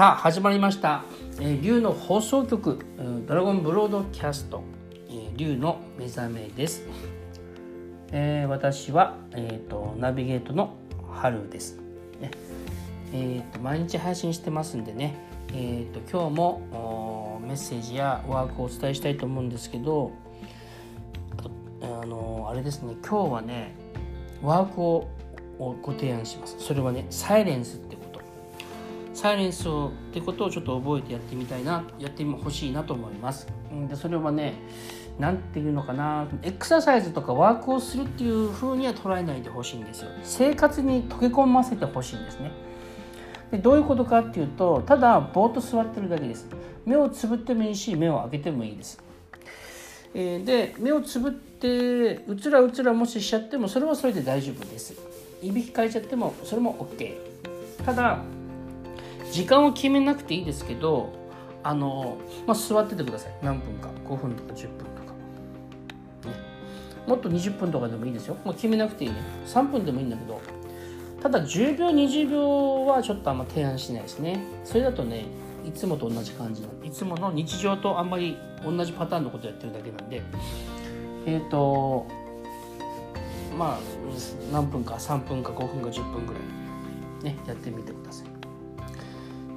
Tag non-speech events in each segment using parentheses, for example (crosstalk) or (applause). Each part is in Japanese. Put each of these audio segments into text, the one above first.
さあ始まりました「えー、竜の放送局ドラゴンブロードキャスト、えー、竜の目覚め」です、えー、私は、えーと、ナビゲートの春です、ね。えーと、毎日配信してますんでね、えーと、と今日もメッセージやワークをお伝えしたいと思うんですけどあのあれですね。今日はねワークをご提案します。それはねサイレンスってサイレンスをってことをちょっと覚えてやってみたいなやってほしいなと思います。でそれはね何ていうのかなエクササイズとかワークをするっていう風には捉えないでほしいんですよ。生活に溶け込ませてほしいんですね。でどういうことかっていうとただぼーっと座ってるだけです。目をつぶってもいいし目を開けてもいいです、え、で目をつぶってうつらうつらもししちゃってもそれはそれで大丈夫です。いびきかいちゃってもそれも OK ただ時間を決めなくていいですけどあの、まあ、座っててください。何分か。5分とか10分とか、ね、もっと20分とかでもいいですよ、まあ、決めなくていいね。3分でもいいんだけどただ10秒20秒はちょっとあんま提案しないですね。それだとねいつもと同じ感じいつもの日常とあんまり同じパターンのことやってるだけなんで。えっ、ー、とまあ何分か3分か5分か10分ぐらいねやってみてください。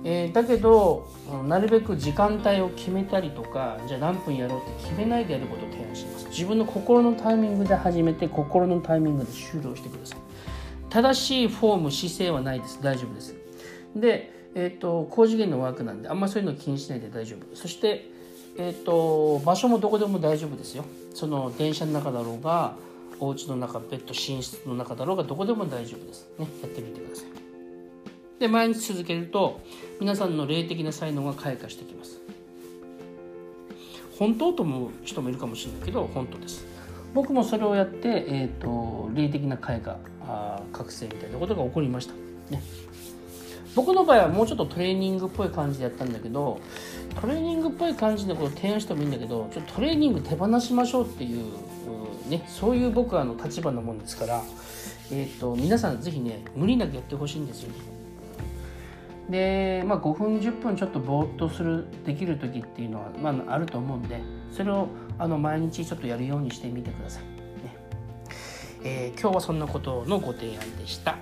えー、だけどなるべく時間帯を決めたりとかじゃあ何分やろうって決めないでやることを提案します。自分の心のタイミングで始めて心のタイミングで終了してください。正しいフォーム姿勢はないです。大丈夫です。で、えーと、高次元のワークなんであんまそういうの気にしないで大丈夫。そして、えーと、場所もどこでも大丈夫ですよ。その電車の中だろうがお家の中ベッド寝室の中だろうがどこでも大丈夫です。ねやってみてください。で毎日続けると皆さんの霊的な才能が開花してきます。本当と思う人もいるかもしれないけど本当です。僕もそれをやって、えーと、霊的な開花あ覚醒みたいなことが起こりました、ね、僕の場合はもうちょっとトレーニングっぽい感じでやったんだけどトレーニングっぽい感じのことを提案してもいいんだけどちょっとトレーニング手放しましょうっていう、ね、そういう僕はあの立場のもんですから、えーと、皆さん是非ね無理なくやってほしいんですよね。で、まあ、5分10分ちょっとぼーっとするできる時っていうのは、まあ、あると思うんでそれをあの毎日ちょっとやるようにしてみてください、ね。えー、今日はそんなことのご提案でした。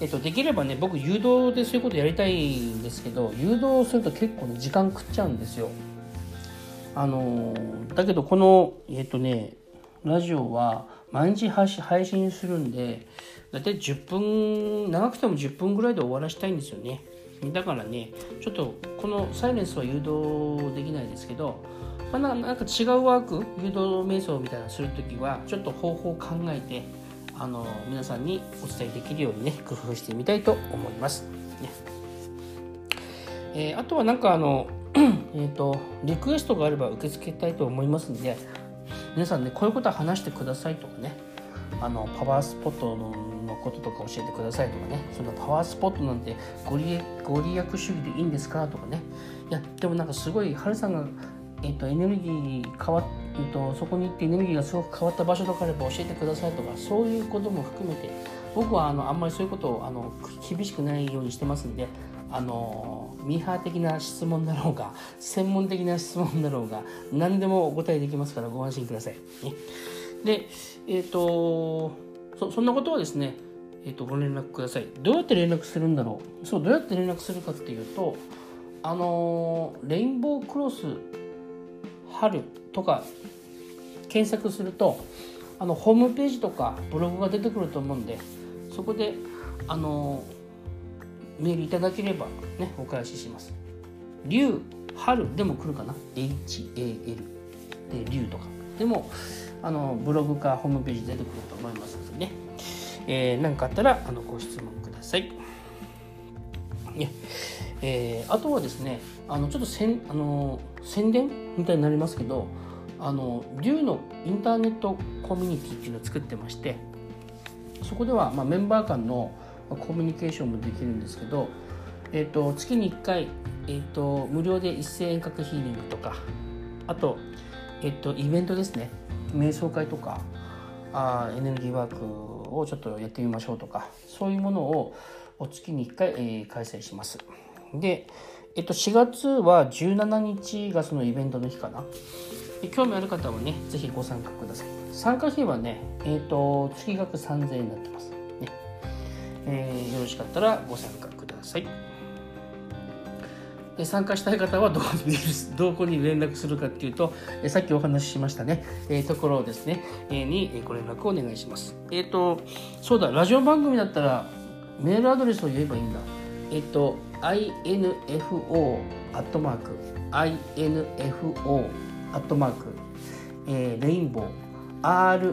えっと、できればね僕誘導でそういうことやりたいんですけど誘導すると結構ね時間食っちゃうんですよ。あのだけどこのえっとねラジオは毎日配信するんで大体10分長くても10分ぐらいで終わらしたいんですよね。だからねちょっとこのサイレンスは誘導できないですけど、まあ、なんか違うワーク誘導瞑想みたいなのする時はちょっと方法を考えてあの皆さんにお伝えできるようにね工夫してみたいと思います、ね。えー、あとはなんかあの (clears throat) えっとリクエストがあれば受け付けたいと思いますんで皆さんねこういうことは話してくださいとかねあのパワースポットのこととか教えてくださいとかね。そのパワースポットなんてご利ご利益主義でいいんですかとかね。いやでもなんかすごいハルさんが、えっと、エネルギー変わっ、えっと、そこに行ってエネルギーがすごく変わった場所とかあれば教えてくださいとかそういうことも含めて僕はあのあんまりそういうことをあの厳しくないようにしてますんであのミーハー的な質問だろうが専門的な質問だろうが何でもお答えできますからご安心ください。ね、でえっ、ー、とそそんなことはですねえーと、ご連絡ください。どうやって連絡するんだろう？そう、どうやって連絡するかっていうと、あのー、レインボークロス春とか検索すると、あのホームページとかブログが出てくると思うんで、そこで、あのー、メールいただければね、お返しします。龍春でも来るかな ?HAL で龍とか。でも、あのブログかホームページ出てくると思いますのでね。えー、かあったらあのご質問ください。ねえー、あとはですねあのちょっとせんあの宣伝みたいになりますけどあの龍のインターネットコミュニティっていうのを作ってましてそこでは、まあ、メンバー間のコミュニケーションもできるんですけど、えーと、月に1回、えーと、無料で一斉遠隔ヒーリングとかあと,、えーとイベントですね瞑想会とかあエネルギーワークをちょっとやってみましょうとかそういうものをを月に1回、えー、開催しますで、えっと、4月は17日がそのイベントの日かな興味ある方はね、ぜひご参加ください。参加費はね、えっ、ー、と、月額3000円になってます。ね。えー、よろしかったらご参加ください。参加したい方はどこに (laughs) どこに連絡するかっていうと、さっきお話ししましたね、えー、ところですね、えー、にご連絡をお願いします。えっ、ー、と、そうだ、ラジオ番組だったらメールアドレスを言えばいいんだ。えっ、と、info アットマーク info アットマーク、えー、レインボー rainbow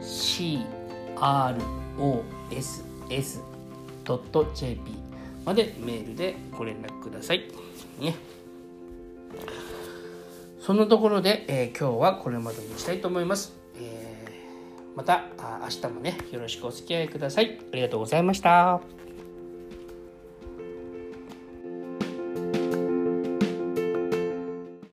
cr oss.jp までメールでご連絡ください。ね。そんなところで、えー、今日はこれまでにしたいと思います。えー、また明日もね、よろしくお付き合いください。ありがとうございました。